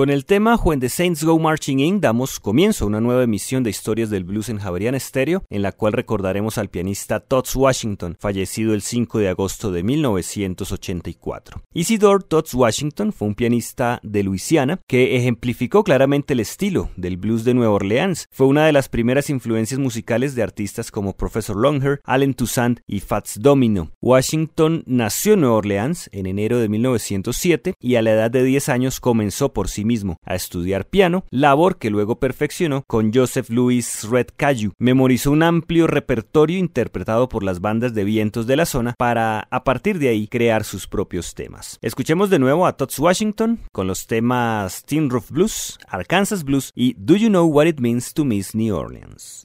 Con el tema When the Saints Go Marching In damos comienzo a una nueva emisión de Historias del Blues en Javerian Stereo, en la cual recordaremos al pianista Tots Washington, fallecido el 5 de agosto de 1984. Isidore Tots Washington fue un pianista de Luisiana que ejemplificó claramente el estilo del blues de Nueva Orleans. Fue una de las primeras influencias musicales de artistas como Professor Longhair, Allen Toussaint y Fats Domino. Washington nació en Nueva Orleans en enero de 1907 y a la edad de 10 años comenzó por sí mismo a estudiar piano, labor que luego perfeccionó con Joseph Louis Red Caillou. Memorizó un amplio repertorio interpretado por las bandas de vientos de la zona para a partir de ahí crear sus propios temas. Escuchemos de nuevo a Tots Washington con los temas Tin Roof Blues, Arkansas Blues y Do You Know What It Means to Miss New Orleans.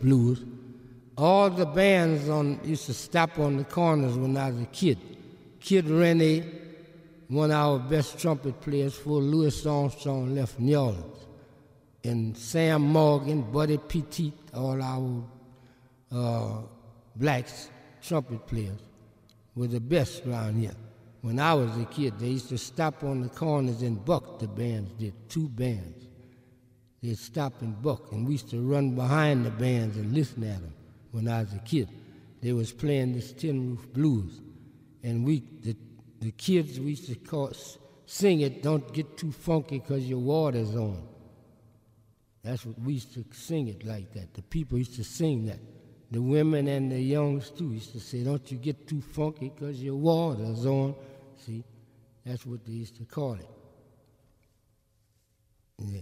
Blues. All the bands on used to stop on the corners when I was a kid. Kid Rennie, one of our best trumpet players before Louis Armstrong left New Orleans. And Sam Morgan, Buddy Petit, all our uh, blacks trumpet players were the best around here. When I was a kid, they used to stop on the corners and buck the bands, did two bands. They'd stop and buck, and we used to run behind the bands and listen at them when I was a kid. They was playing this Tin Roof Blues, and we, the the kids we used to call, sing it, don't get too funky because your water's on. That's what we used to sing it like that. The people used to sing that. The women and the youngs too used to say, don't you get too funky because your water's on. See, that's what they used to call it. Yeah.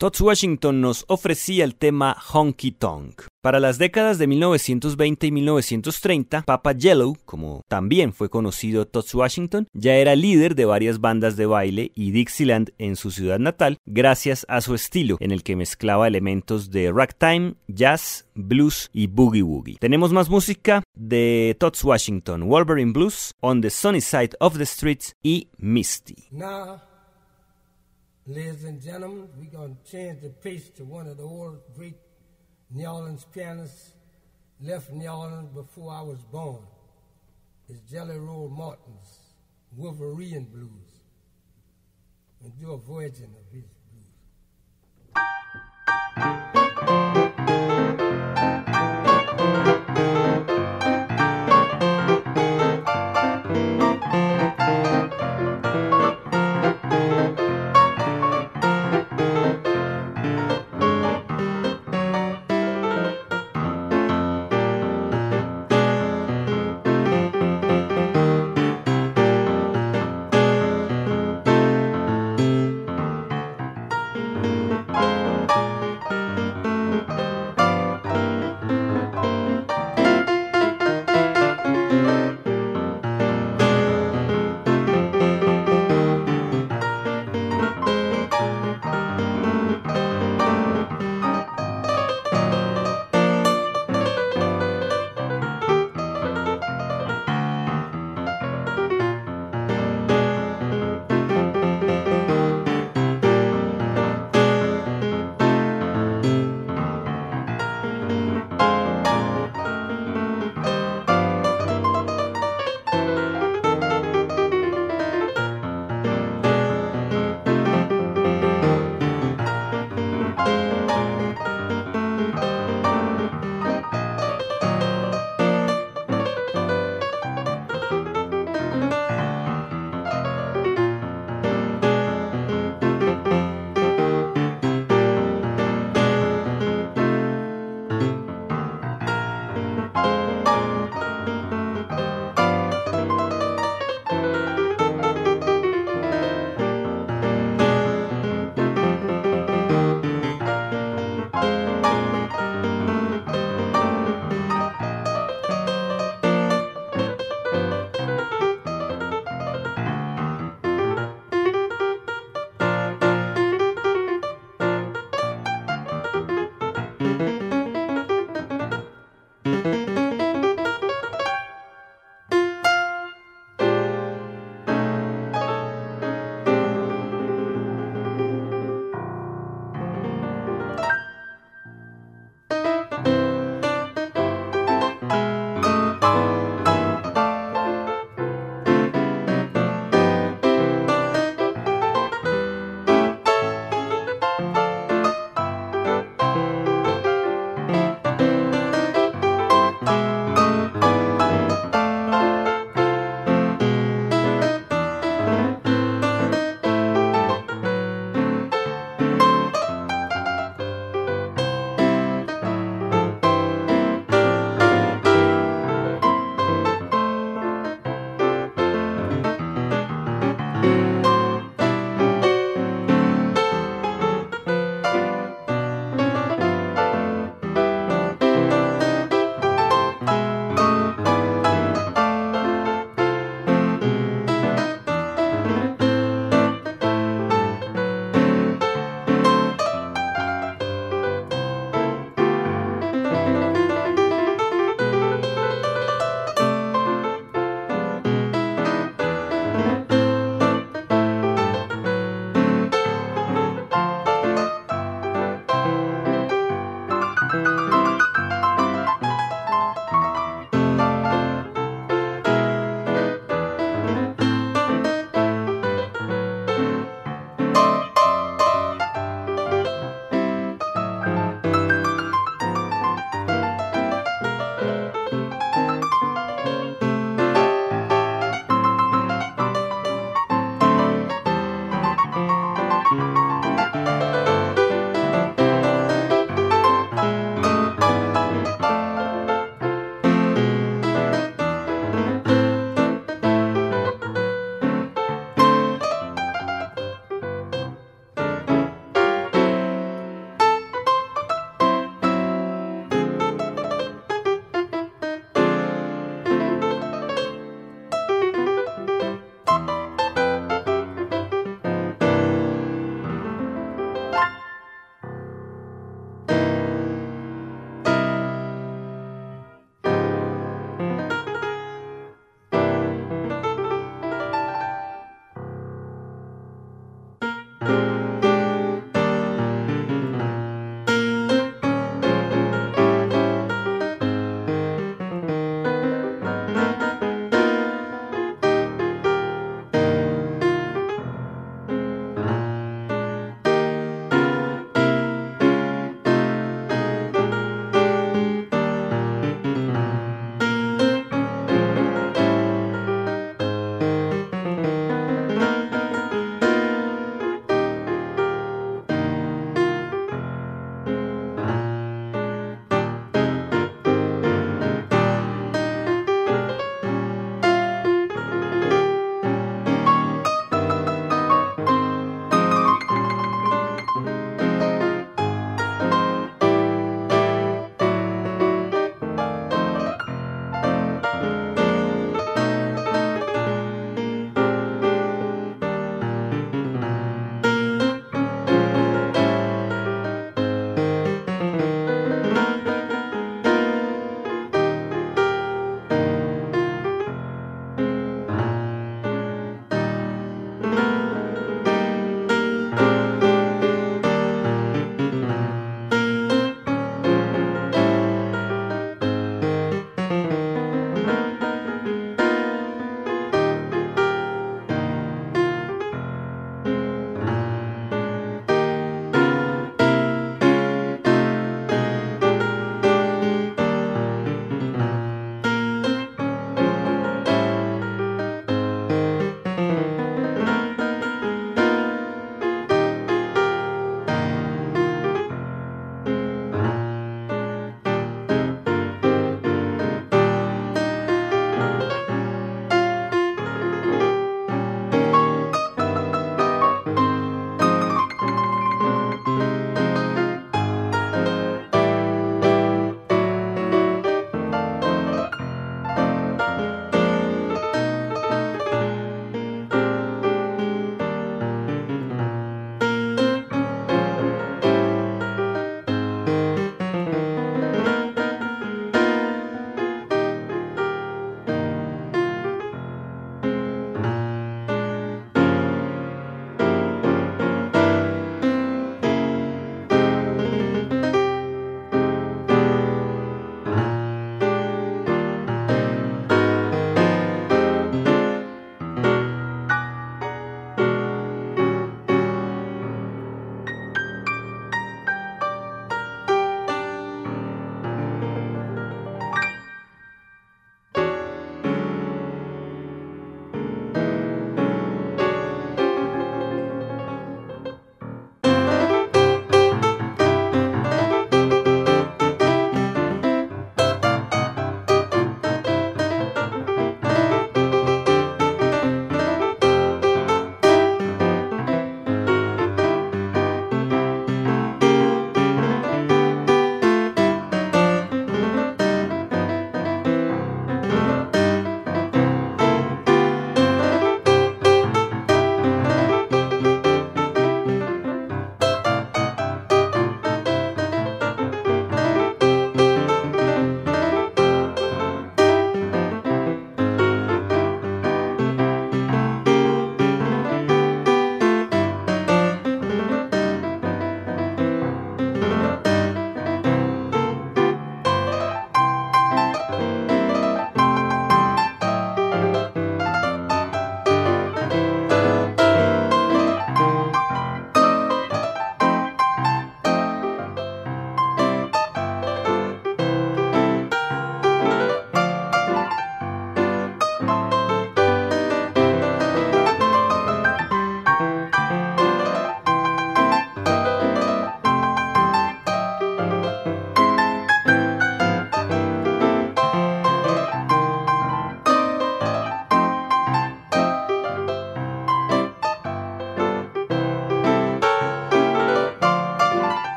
Tots Washington nos ofrecía el tema Honky Tonk. Para las décadas de 1920 y 1930, Papa Yellow, como también fue conocido Tots Washington, ya era líder de varias bandas de baile y Dixieland en su ciudad natal, gracias a su estilo, en el que mezclaba elementos de ragtime, jazz, blues y boogie woogie. Tenemos más música de Tots Washington, Wolverine Blues, On the Sunny Side of the Streets y Misty. Ladies and gentlemen, we're going to change the pace to one of the old great New Orleans pianists left New Orleans before I was born. It's Jelly Roll Martin's Wolverine Blues. And do a version of his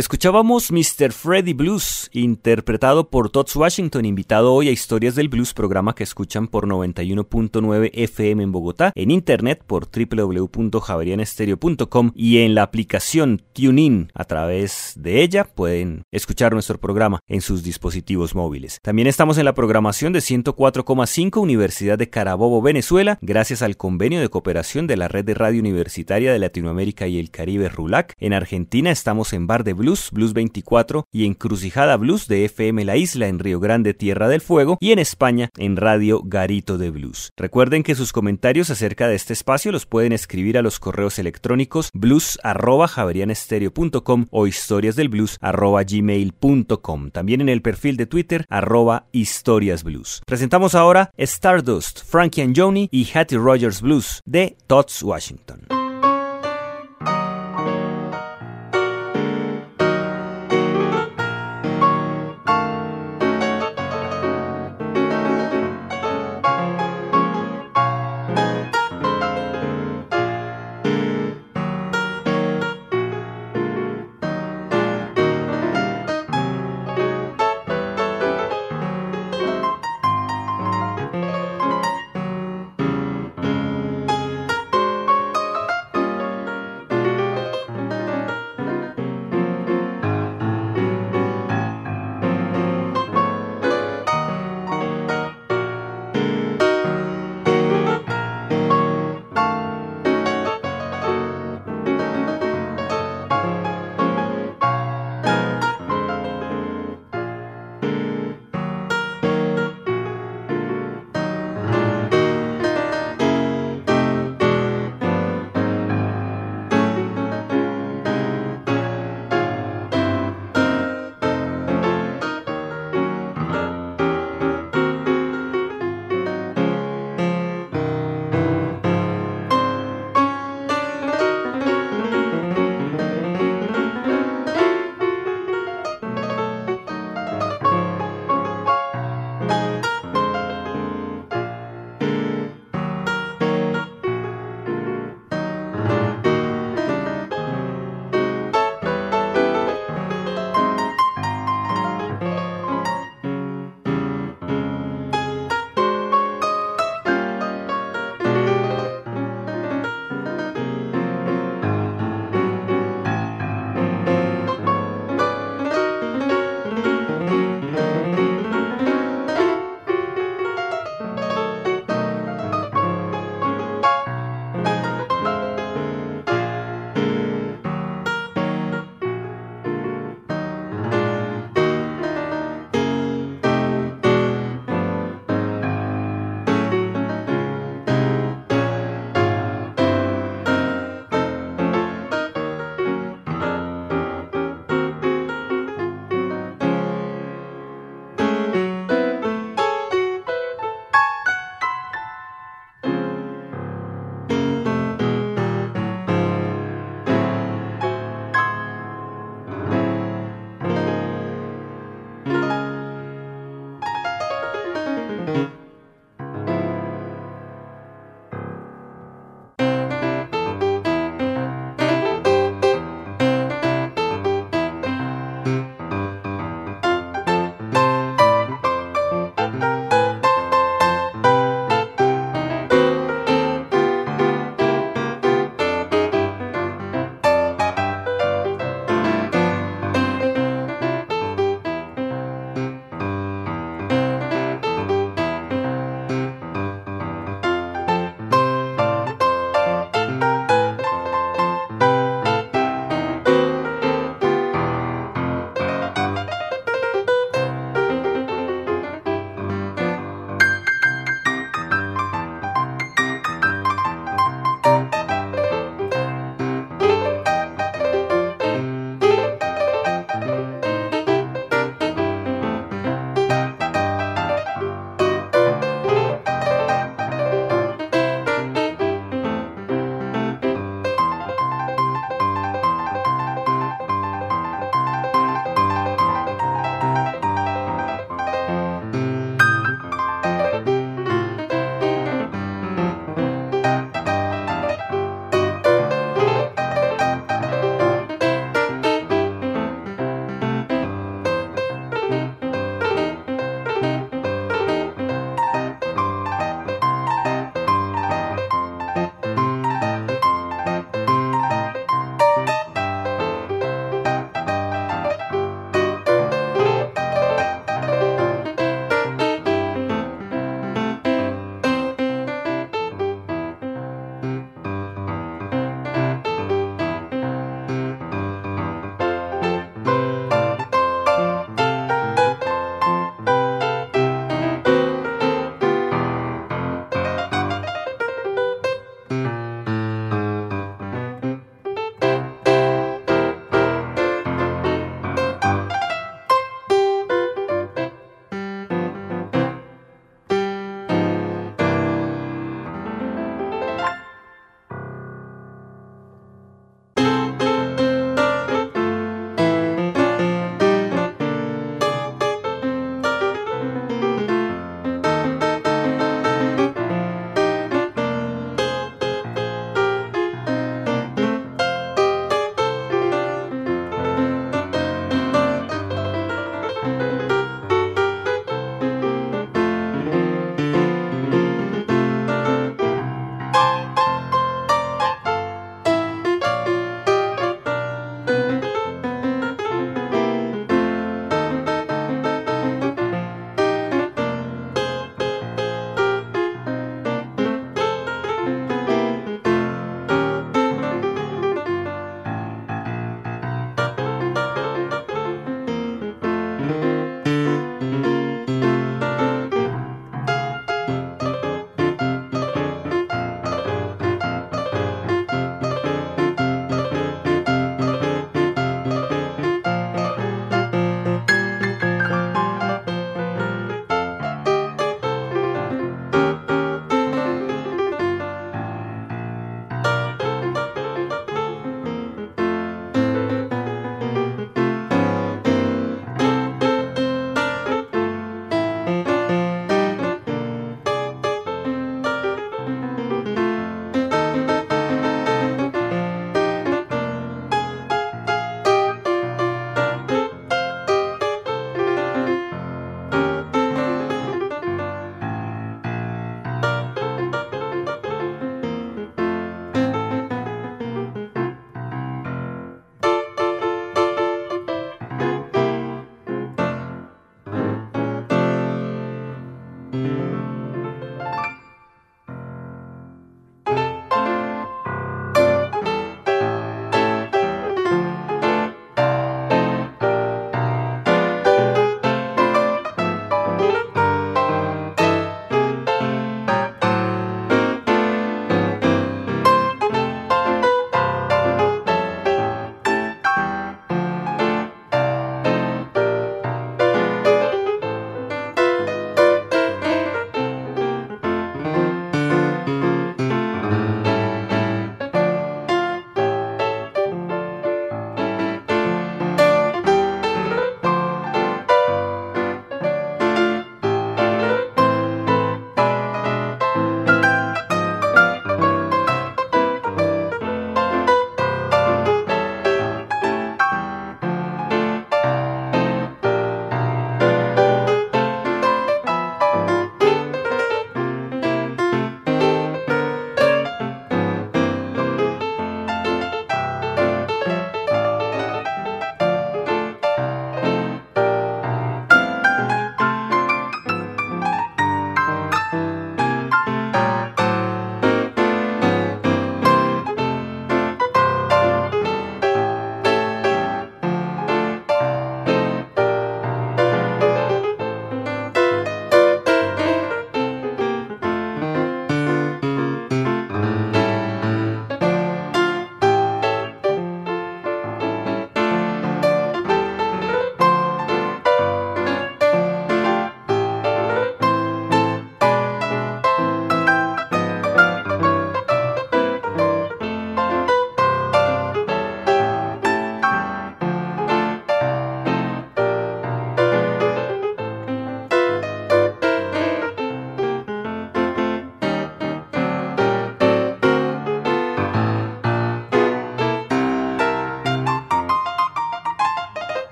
Escuchábamos Mr. Freddy Blues, interpretado por Tots Washington, invitado hoy a Historias del Blues, programa que escuchan por 91.9 FM en Bogotá, en internet por www.javerianestereo.com y en la aplicación TuneIn. A través de ella pueden escuchar nuestro programa en sus dispositivos móviles. También estamos en la programación de 104,5 Universidad de Carabobo, Venezuela, gracias al convenio de cooperación de la Red de Radio Universitaria de Latinoamérica y el Caribe RULAC. En Argentina estamos en Bar de Blues, Blues 24 y Encrucijada Blues de FM La Isla en Río Grande, Tierra del Fuego y en España en Radio Garito de Blues. Recuerden que sus comentarios acerca de este espacio los pueden escribir a los correos electrónicos blues@javerianestereo.com o historiasdelblues@gmail.com. También en el perfil de Twitter arroba historiasblues. Presentamos ahora Stardust, Frankie and Joni y Hattie Rogers Blues de Tots Washington.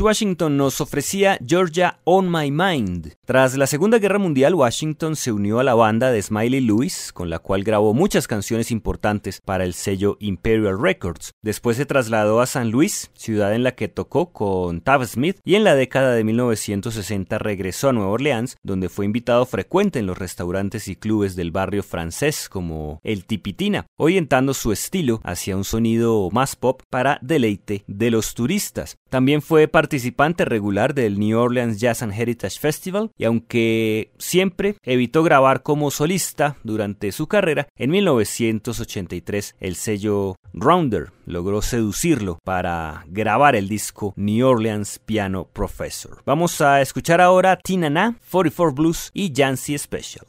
Washington nos ofrecía Georgia on My Mind. Tras la Segunda Guerra Mundial, Washington se unió a la banda de Smiley Lewis, con la cual grabó muchas canciones importantes para el sello Imperial Records. Después se trasladó a San Luis, ciudad en la que tocó con Tav Smith, y en la década de 1960 regresó a Nueva Orleans, donde fue invitado frecuente en los restaurantes y clubes del barrio francés como el Tipitina, orientando su estilo hacia un sonido más pop para deleite de los turistas. También fue participante regular del New Orleans Jazz Heritage Festival y aunque siempre evitó grabar como solista durante su carrera, en 1983 el sello Rounder logró seducirlo para grabar el disco New Orleans Piano Professor. Vamos a escuchar ahora Tina Na, 44 Blues y Jancy Special.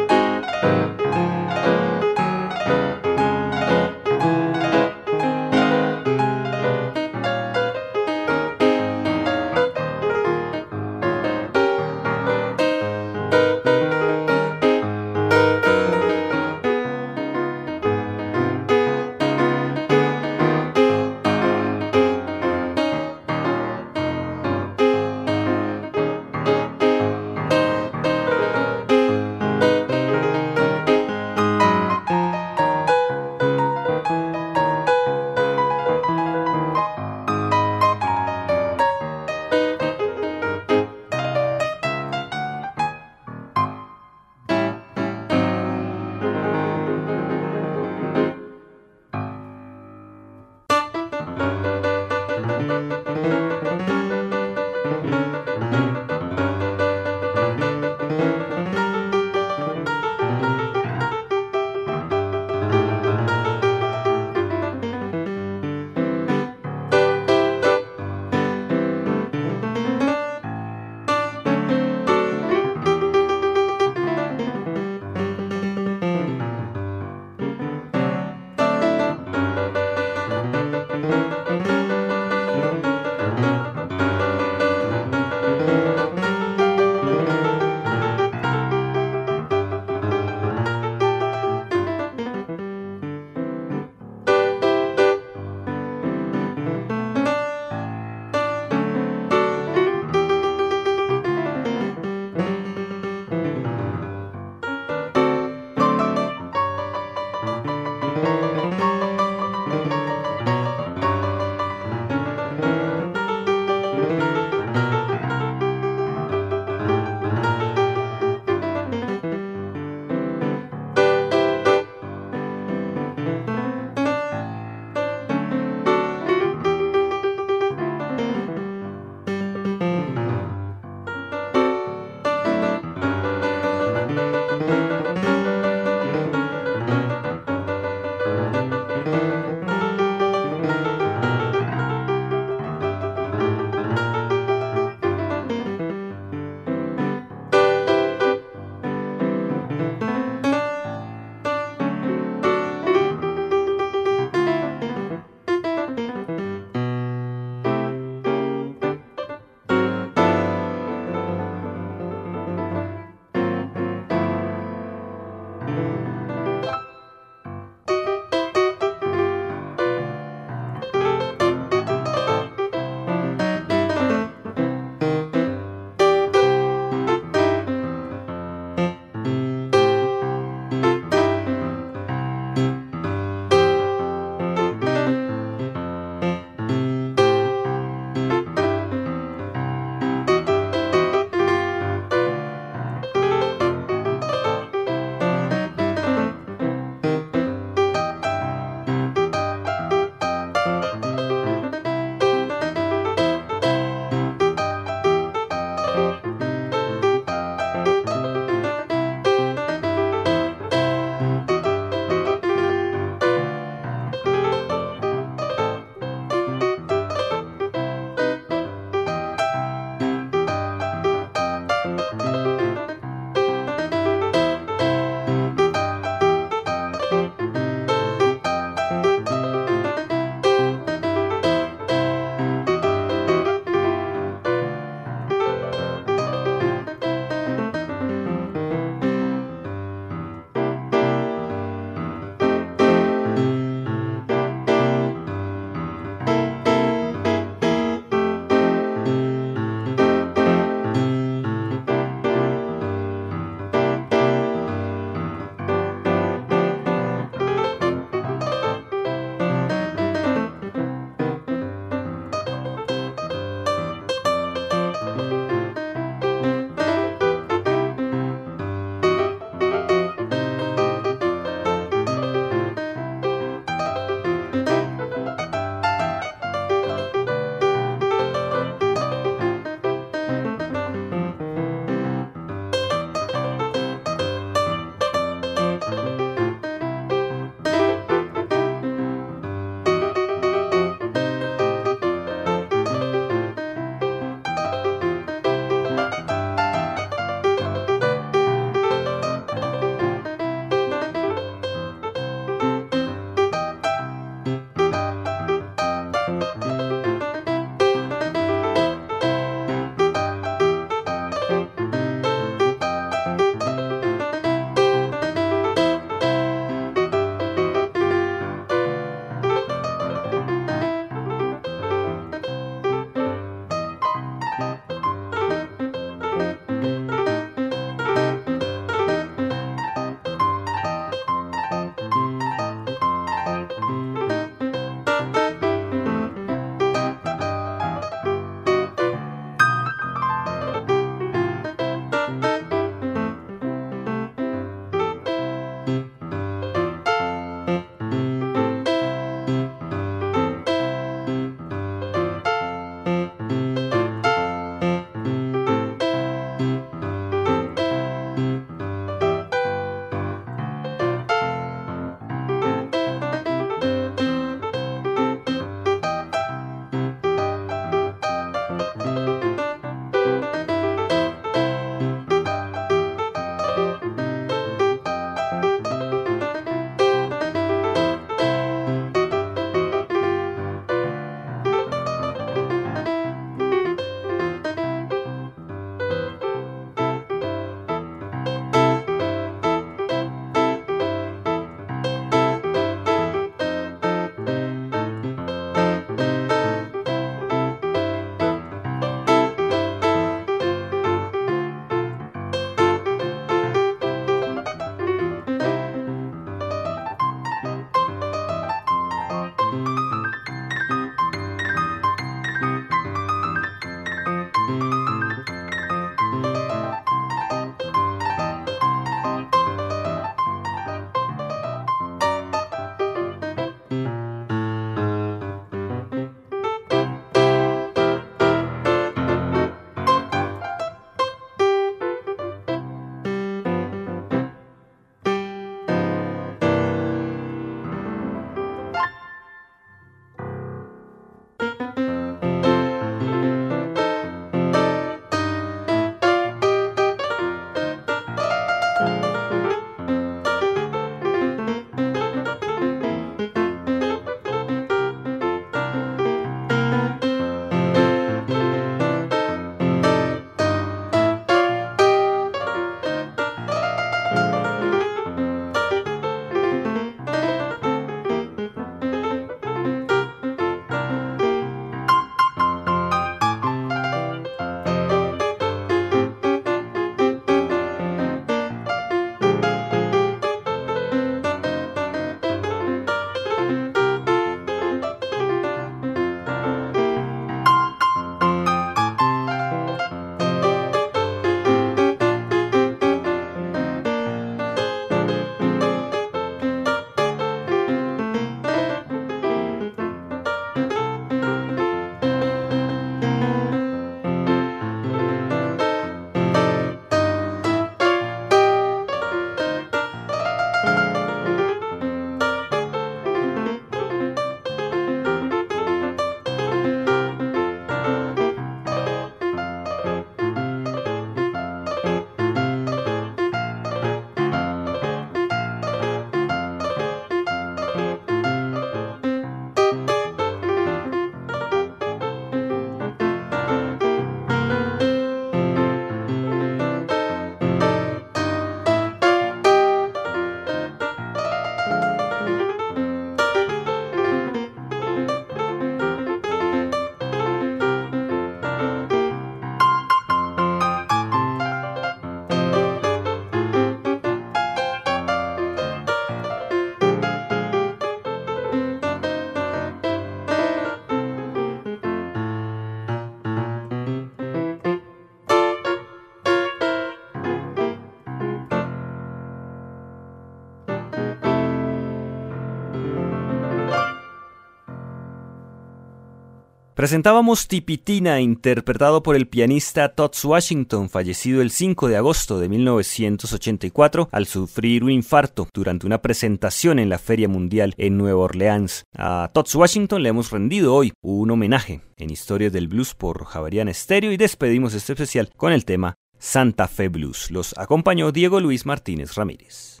Presentábamos Tipitina, interpretado por el pianista Tots Washington, fallecido el 5 de agosto de 1984 al sufrir un infarto durante una presentación en la Feria Mundial en Nueva Orleans. A Tots Washington le hemos rendido hoy un homenaje en Historias del Blues por Javerian Stereo y despedimos este especial con el tema Santa Fe Blues. Los acompañó Diego Luis Martínez Ramírez.